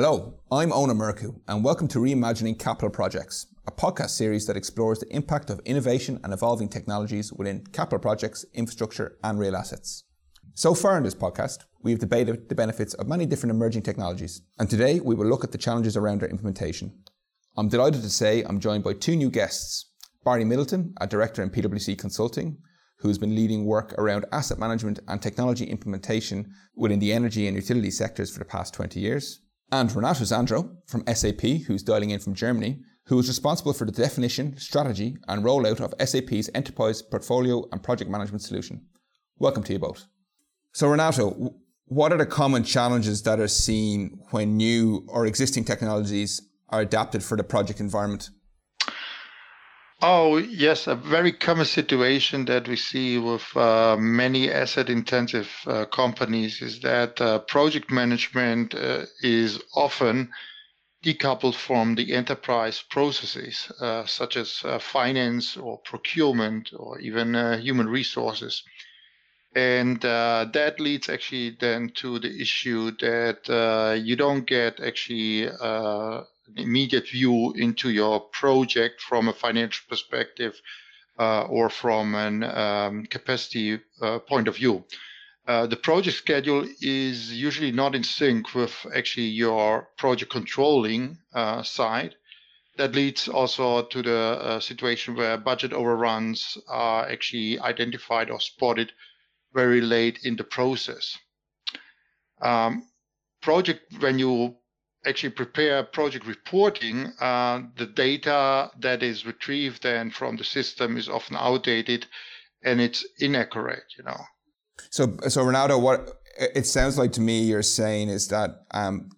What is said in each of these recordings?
Hello, I'm Ona Murku, and welcome to Reimagining Capital Projects, a podcast series that explores the impact of innovation and evolving technologies within capital projects, infrastructure, and real assets. So far in this podcast, we have debated the benefits of many different emerging technologies, and today we will look at the challenges around their implementation. I'm delighted to say I'm joined by two new guests Barry Middleton, a director in PwC Consulting, who's been leading work around asset management and technology implementation within the energy and utility sectors for the past 20 years and Renato Zandro from SAP, who's dialing in from Germany, who is responsible for the definition, strategy, and rollout of SAP's enterprise portfolio and project management solution. Welcome to you both. So, Renato, what are the common challenges that are seen when new or existing technologies are adapted for the project environment? Oh, yes, a very common situation that we see with uh, many asset intensive uh, companies is that uh, project management uh, is often decoupled from the enterprise processes, uh, such as uh, finance or procurement or even human resources. And that leads actually then to the issue that you don't get actually immediate view into your project from a financial perspective uh, or from an um, capacity uh, point of view. Uh, the project schedule is usually not in sync with actually your project controlling uh, side. That leads also to the uh, situation where budget overruns are actually identified or spotted very late in the process. Um, project when you actually prepare project reporting, uh, the data that is retrieved then from the system is often outdated and it's inaccurate, you know. So, so Renato, what it sounds like to me you're saying is that um,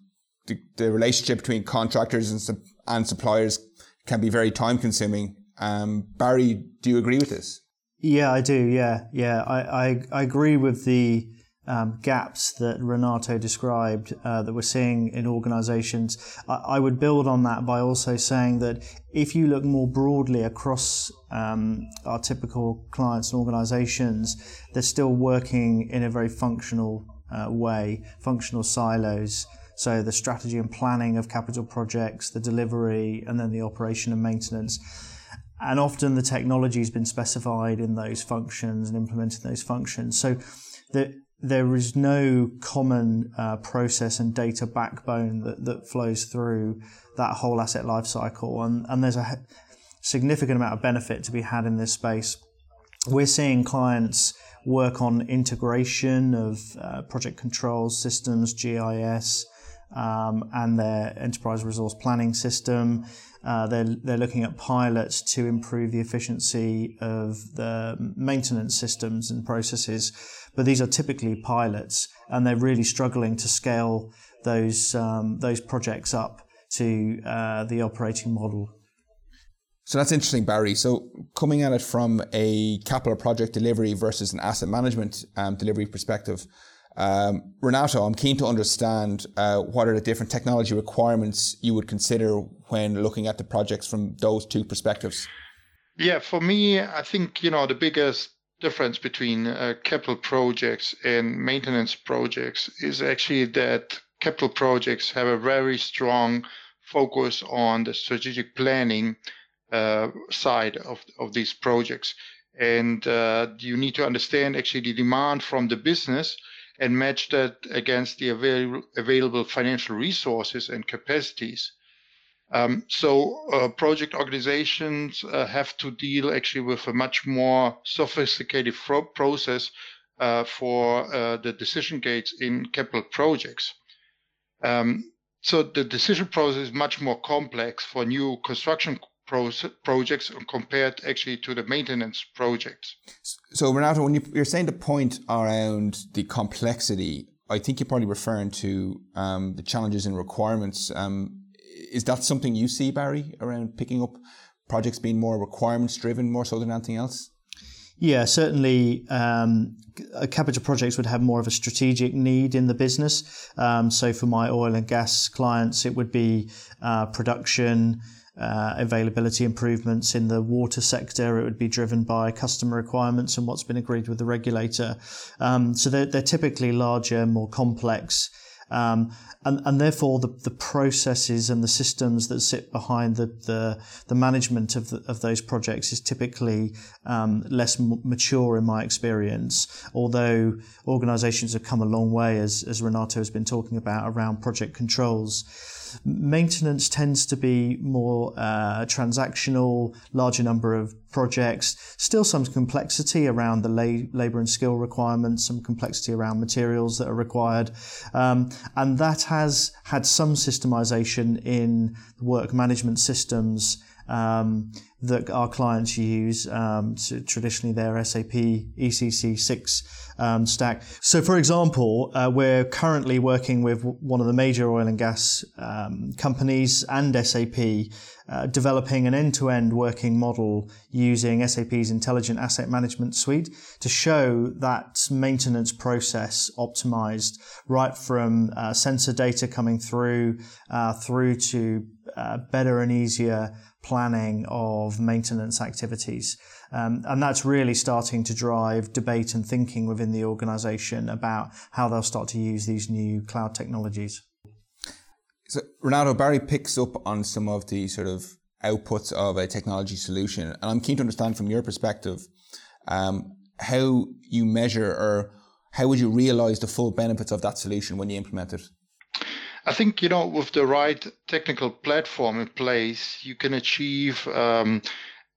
the, the, relationship between contractors and, and suppliers can be very time consuming. Um, Barry, do you agree with this? Yeah, I do. Yeah, yeah, I, I, I agree with the um, gaps that Renato described uh, that we're seeing in organizations. I, I, would build on that by also saying that if you look more broadly across um, our typical clients and organizations, they're still working in a very functional uh, way, functional silos. So the strategy and planning of capital projects, the delivery, and then the operation and maintenance. And often the technology has been specified in those functions and implemented those functions. So the there is no common uh, process and data backbone that, that flows through that whole asset lifecycle. And, and there's a significant amount of benefit to be had in this space. We're seeing clients work on integration of uh, project controls systems, GIS, um, and their enterprise resource planning system. Uh, they're, they're looking at pilots to improve the efficiency of the maintenance systems and processes. But these are typically pilots, and they're really struggling to scale those, um, those projects up to uh, the operating model. So that's interesting, Barry. So coming at it from a capital project delivery versus an asset management um, delivery perspective, um, Renato, I'm keen to understand uh, what are the different technology requirements you would consider when looking at the projects from those two perspectives. Yeah, for me, I think you know the biggest difference between uh, capital projects and maintenance projects is actually that capital projects have a very strong focus on the strategic planning uh, side of, of these projects. And uh, you need to understand actually the demand from the business and match that against the avail- available financial resources and capacities. Um, so uh, project organizations uh, have to deal actually with a much more sophisticated fro- process uh, for uh, the decision gates in capital projects. Um, so the decision process is much more complex for new construction projects compared actually to the maintenance projects. So, Renato, when you, are saying the point around the complexity, I think you're probably referring to um, the challenges and requirements. Um, is that something you see, Barry, around picking up projects being more requirements driven, more so than anything else? Yeah, certainly. Um, capital projects would have more of a strategic need in the business. Um, so, for my oil and gas clients, it would be uh, production uh, availability improvements in the water sector. It would be driven by customer requirements and what's been agreed with the regulator. Um, so they're, they're, typically larger, more complex. Um, and, and therefore the, the processes and the systems that sit behind the, the, the management of, the, of those projects is typically um, less m- mature in my experience. Although organizations have come a long way, as, as Renato has been talking about, around project controls. Maintenance tends to be more uh, transactional, larger number of projects, still some complexity around the la- labour and skill requirements, some complexity around materials that are required. Um, and that has had some systemization in the work management systems um, that our clients use. Um, traditionally, their SAP ECC 6 um, stack. So, for example, uh, we're currently working with one of the major oil and gas um, companies and SAP uh, developing an end-to-end working model using SAP's Intelligent Asset Management Suite to show that maintenance process optimized right from uh, sensor data coming through uh, through to uh, better and easier planning of maintenance activities. Um, and that's really starting to drive debate and thinking within the organization about how they'll start to use these new cloud technologies. So, Renato, Barry picks up on some of the sort of outputs of a technology solution. And I'm keen to understand from your perspective um, how you measure or how would you realize the full benefits of that solution when you implement it? I think you know with the right technical platform in place, you can achieve um,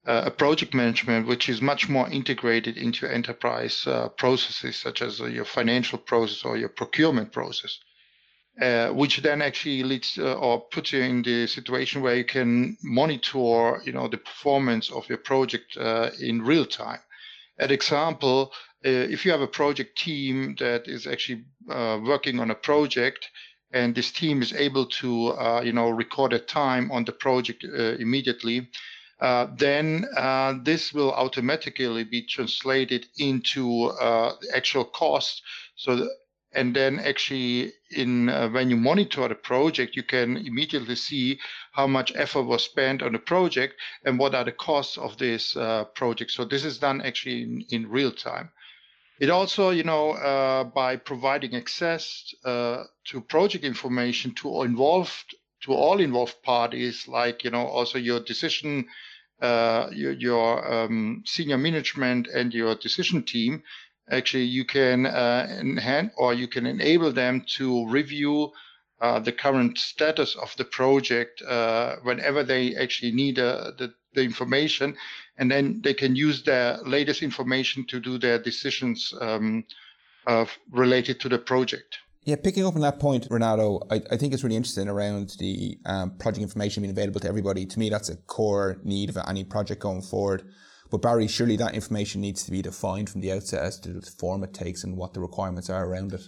a project management which is much more integrated into enterprise uh, processes such as uh, your financial process or your procurement process uh, which then actually leads uh, or puts you in the situation where you can monitor you know the performance of your project uh, in real time. An example uh, if you have a project team that is actually working on a project and this team is able to you know record a time on the project immediately uh, then uh, this will automatically be translated into uh, the actual cost. So, and then actually, in uh, when you monitor the project, you can immediately see how much effort was spent on the project and what are the costs of this uh, project. So this is done actually in, in real time. It also, you know, uh, by providing access to project information to involved to all involved parties, like you know, also your decision, uh, your, your um, senior management and your decision team. Actually, you can uh, enhance or you can enable them to review uh, the current status of the project uh, whenever they actually need uh, the, the information, and then they can use their latest information to do their decisions um, related to the project. Yeah, picking up on that point, Renato, I, I think it's really interesting around the um, project information being available to everybody. To me, that's a core need of any project going forward. But Barry, surely that information needs to be defined from the outset as to the form it takes and what the requirements are around it.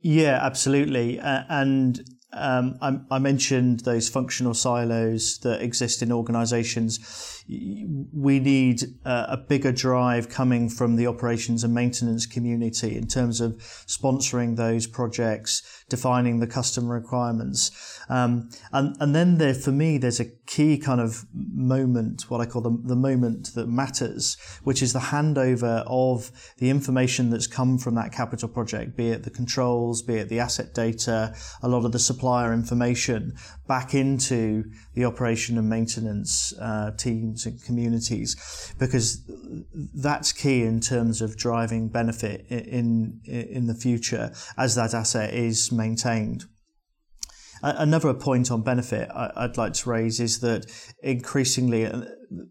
Yeah, absolutely. Uh, and um, I, I, mentioned those functional silos that exist in organizations. We need uh, a bigger drive coming from the operations and maintenance community in terms of sponsoring those projects, defining the customer requirements. Um, and, and then there, for me, there's a key kind of moment, what I call the, the moment that matters, which is the handover of the information that's come from that capital project, be it the controls, be it the asset data, a lot of the supplier information back into the operation and maintenance uh, teams and communities, because that's key in terms of driving benefit in in the future as that asset is maintained. Another point on benefit I'd like to raise is that increasingly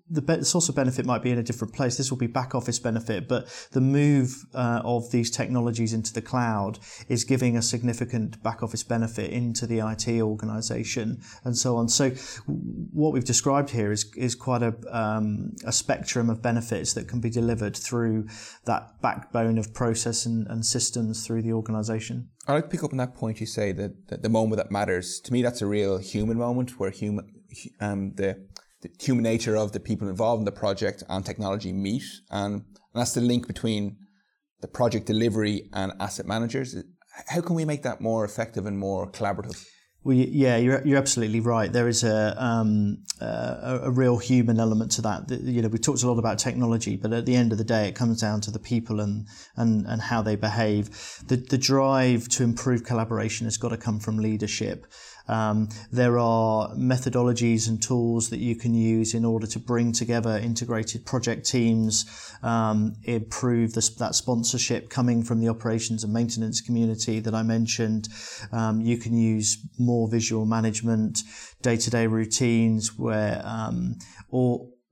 the source of benefit might be in a different place. This will be back office benefit, but the move uh, of these technologies into the cloud is giving a significant back office benefit into the IT organization and so on. So what we've described here is, is quite a, um, a spectrum of benefits that can be delivered through that backbone of process and, and systems through the organization. I'd like to pick up on that point you say that, that the moment that matters. To me, that's a real human moment where human, um, the the human nature of the people involved in the project and technology meet. And, and that's the link between the project delivery and asset managers. How can we make that more effective and more collaborative? Well, yeah, you're, you're absolutely right. There is a, um, a, a real human element to that. You know, we talked a lot about technology, but at the end of the day, it comes down to the people and and, and how they behave. The the drive to improve collaboration has got to come from leadership. Um, there are methodologies and tools that you can use in order to bring together integrated project teams, um, improve this, that sponsorship coming from the operations and maintenance community that I mentioned. Um, you can use more visual management, day-to-day routines where um,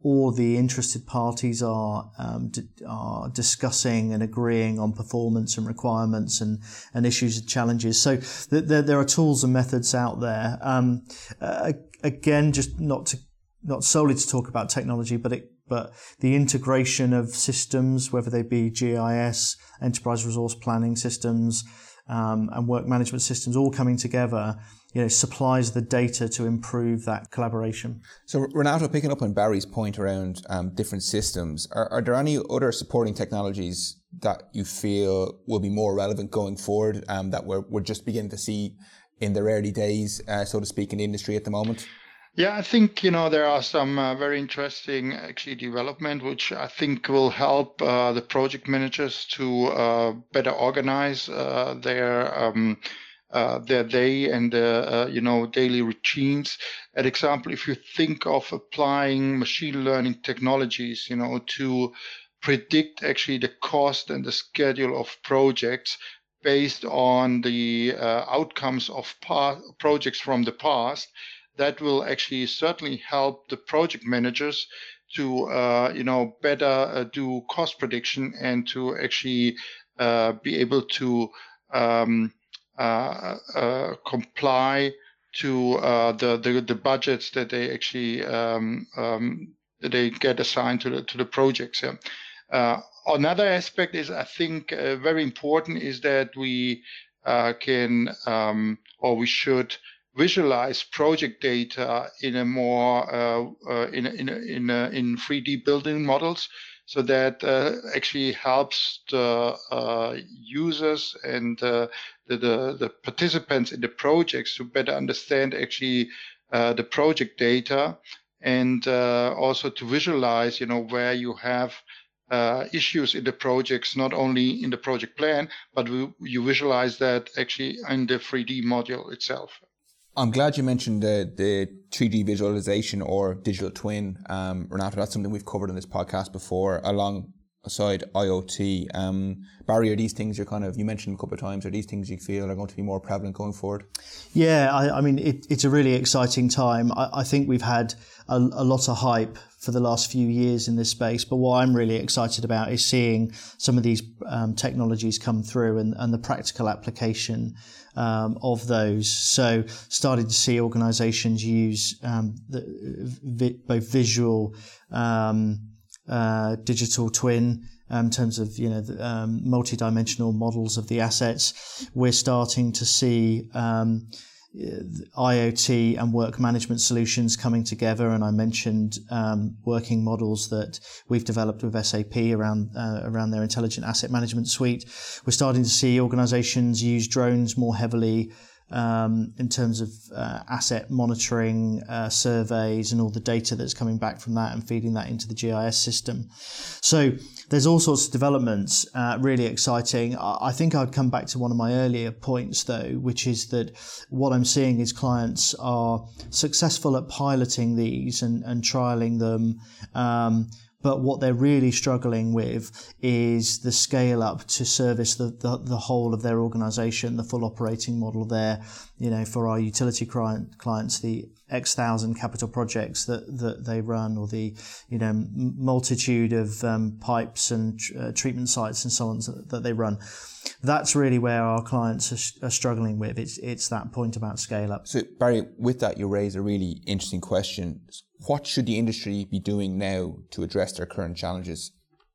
all the interested parties are um, d- are discussing and agreeing on performance and requirements and, and issues and challenges. So th- th- there are tools and methods out there. Um, uh, again, just not to not solely to talk about technology, but it, but the integration of systems, whether they be GIS, enterprise resource planning systems, um, and work management systems, all coming together you know, supplies the data to improve that collaboration. So, Renato, picking up on Barry's point around um, different systems, are, are, there any other supporting technologies that you feel will be more relevant going forward um, that we're, we're just beginning to see in their early days, uh, so to speak, in the industry at the moment? Yeah, I think you know there are some uh, very interesting actually development which I think will help uh, the project managers to uh, better organize uh, their um, uh, their day and uh, you know daily routines. An example, if you think of applying machine learning technologies, you know, to predict actually the cost and the schedule of projects based on the outcomes of projects from the past, that will actually certainly help the project managers to uh, you know better uh, do cost prediction and to actually uh, be able to um, uh, uh, comply to uh, the, the, the budgets that they actually um, um, that they get assigned to the to the projects. Yeah. another aspect is I think very important is that we can um, or we should visualize project data in a more uh, uh, in in in, in 3D building models so that uh, actually helps the users and the, the, the, participants in the projects to better understand actually the project data and also to visualize, you know, where you have uh, issues in the projects, not only in the project plan, but we, you visualize that actually in the 3D module itself. I'm glad you mentioned the, the 3D visualization or digital twin, um, Renato. That's something we've covered in this podcast before, alongside IoT. Um, Barry, are these things you're kind of, you mentioned a couple of times, are these things you feel are going to be more prevalent going forward? Yeah, I, I mean, it, it's a really exciting time. I, I think we've had a, a, lot of hype for the last few years in this space, but what I'm really excited about is seeing some of these um, technologies come through and, and the practical application um, of those. So started to see organisations use um, the, vi- both visual, um, uh, digital twin. Um, in terms of you know the, um, multi-dimensional models of the assets, we're starting to see um, IoT and work management solutions coming together. And I mentioned um, working models that we've developed with SAP around uh, around their intelligent asset management suite. We're starting to see organizations use drones more heavily um, in terms of uh, asset monitoring, uh, surveys, and all the data that's coming back from that and feeding that into the GIS system. So there's all sorts of developments, uh, really exciting. I think I'd come back to one of my earlier points though, which is that what I'm seeing is clients are successful at piloting these and, and trialing them. Um, but what they're really struggling with is the scale up to service the, the, the whole of their organization, the full operating model there. You know, for our utility client, clients, the X thousand capital projects that, that they run or the, you know, multitude of um, pipes and uh, treatment sites and so on that they run. That's really where our clients are, are struggling with. It's, it's that point about scale up. So Barry, with that, you raise a really interesting question what should the industry be doing now to address their current challenges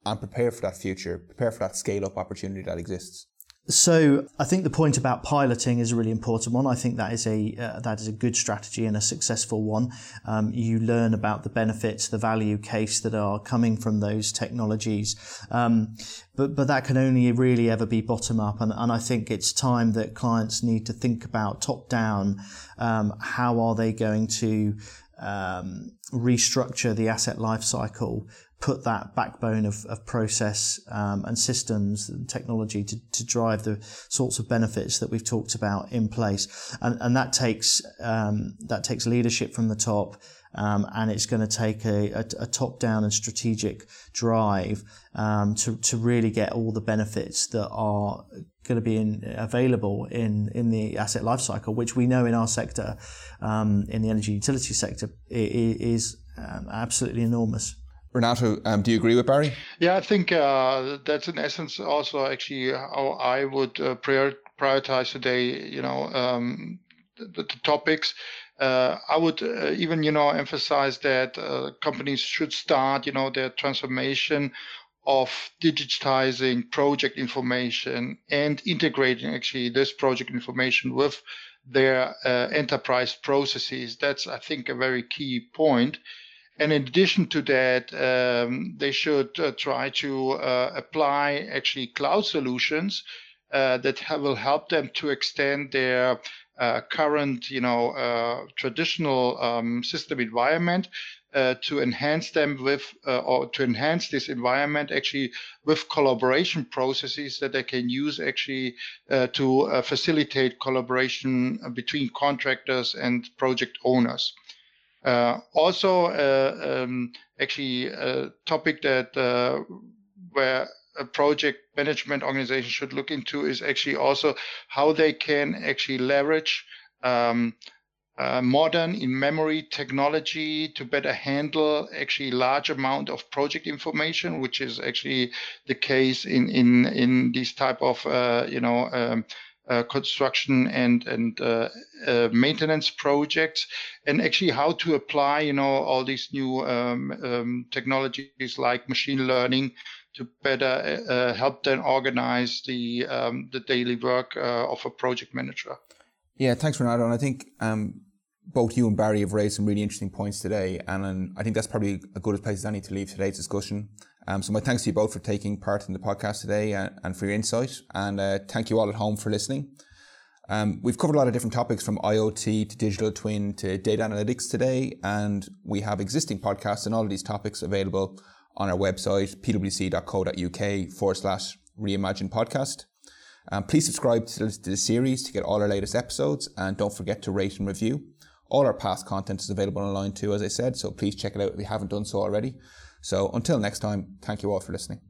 and prepare for that future, prepare for that scale up opportunity that exists? So I think the point about piloting is a really important one. I think that is a uh, that is a good strategy and a successful one. Um, you learn about the benefits, the value case that are coming from those technologies, um, but but that can only really ever be bottom up. And, and I think it's time that clients need to think about top down. Um, how are they going to um, restructure the asset life cycle put that backbone of, of process um, and systems and technology to, to drive the sorts of benefits that we've talked about in place. And, and that takes um, that takes leadership from the top. Um, and it's going to take a, a, a, top-down and strategic drive um, to, to really get all the benefits that are going to be in, available in, in the asset lifecycle, which we know in our sector, um, in the energy utility sector, is um, absolutely enormous. Renato, um, do you agree with Barry? Yeah, I think uh, that's in essence also actually how I would uh, prior- prioritize today. You know, um, the, the, topics. Uh, I would uh, even you know emphasize that uh, companies should start you know their transformation of digitizing project information and integrating actually this project information with their uh, enterprise processes. That's I think a very key point and in addition to that, um, they should uh, try to uh, apply actually cloud solutions uh, that have, will help them to extend their uh, current, you know, uh, traditional um, system environment uh, to enhance them with, or to enhance this environment actually with collaboration processes that they can use actually to facilitate collaboration between contractors and project owners. Uh, also, uh, um, actually, a topic that uh, where a project management organization should look into is actually also how they can actually leverage um, uh, modern in-memory technology to better handle actually large amount of project information, which is actually the case in in in these type of uh, you know um, uh, construction and and uh, uh, maintenance projects, and actually how to apply you know all these new um, um, technologies like machine learning to better uh, help them organize the um, the daily work uh, of a project manager. Yeah, thanks, Renato. And I think um, both you and Barry have raised some really interesting points today, and, and I think that's probably a good place as any to leave today's discussion. Um, so my thanks to you both for taking part in the podcast today and, and for your insight. And uh, thank you all at home for listening. Um, we've covered a lot of different topics from IoT to digital twin to data analytics today. And we have existing podcasts on all of these topics available on our website, pwc.co.uk forward slash reimagine podcast. Um, please subscribe to the series to get all our latest episodes and don't forget to rate and review. All our past content is available online too, as I said, so please check it out if you haven't done so already. So until next time, thank you all for listening.